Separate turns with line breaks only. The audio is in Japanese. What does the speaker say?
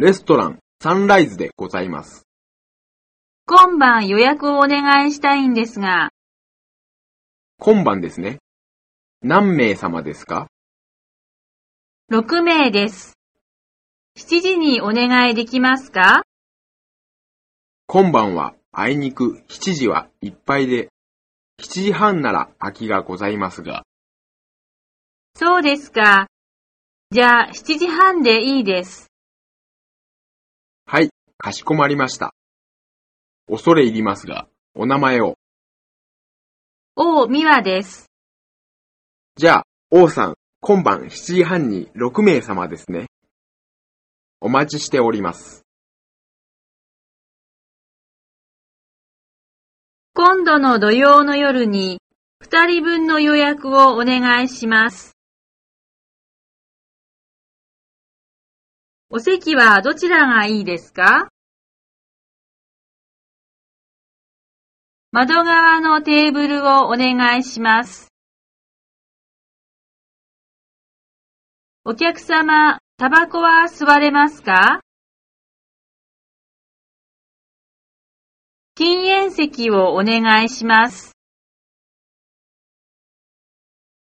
レストランサンライズでございます。
今晩予約をお願いしたいんですが、
今晩ですね。何名様ですか
？6名です。7時にお願いできますか？
今晩はあいにく7時はいっぱいで、7時半なら空きがございますが、
そうですか。じゃあ7時半でいいです。
はい、かしこまりました。恐れ入りますが、お名前を。
王美和です。
じゃあ、王さん、今晩7時半に6名様ですね。お待ちしております。
今度の土曜の夜に2人分の予約をお願いします。お席はどちらがいいですか？窓側のテーブルをお願いします。お客様、タバコは吸われますか？禁煙席をお願いします。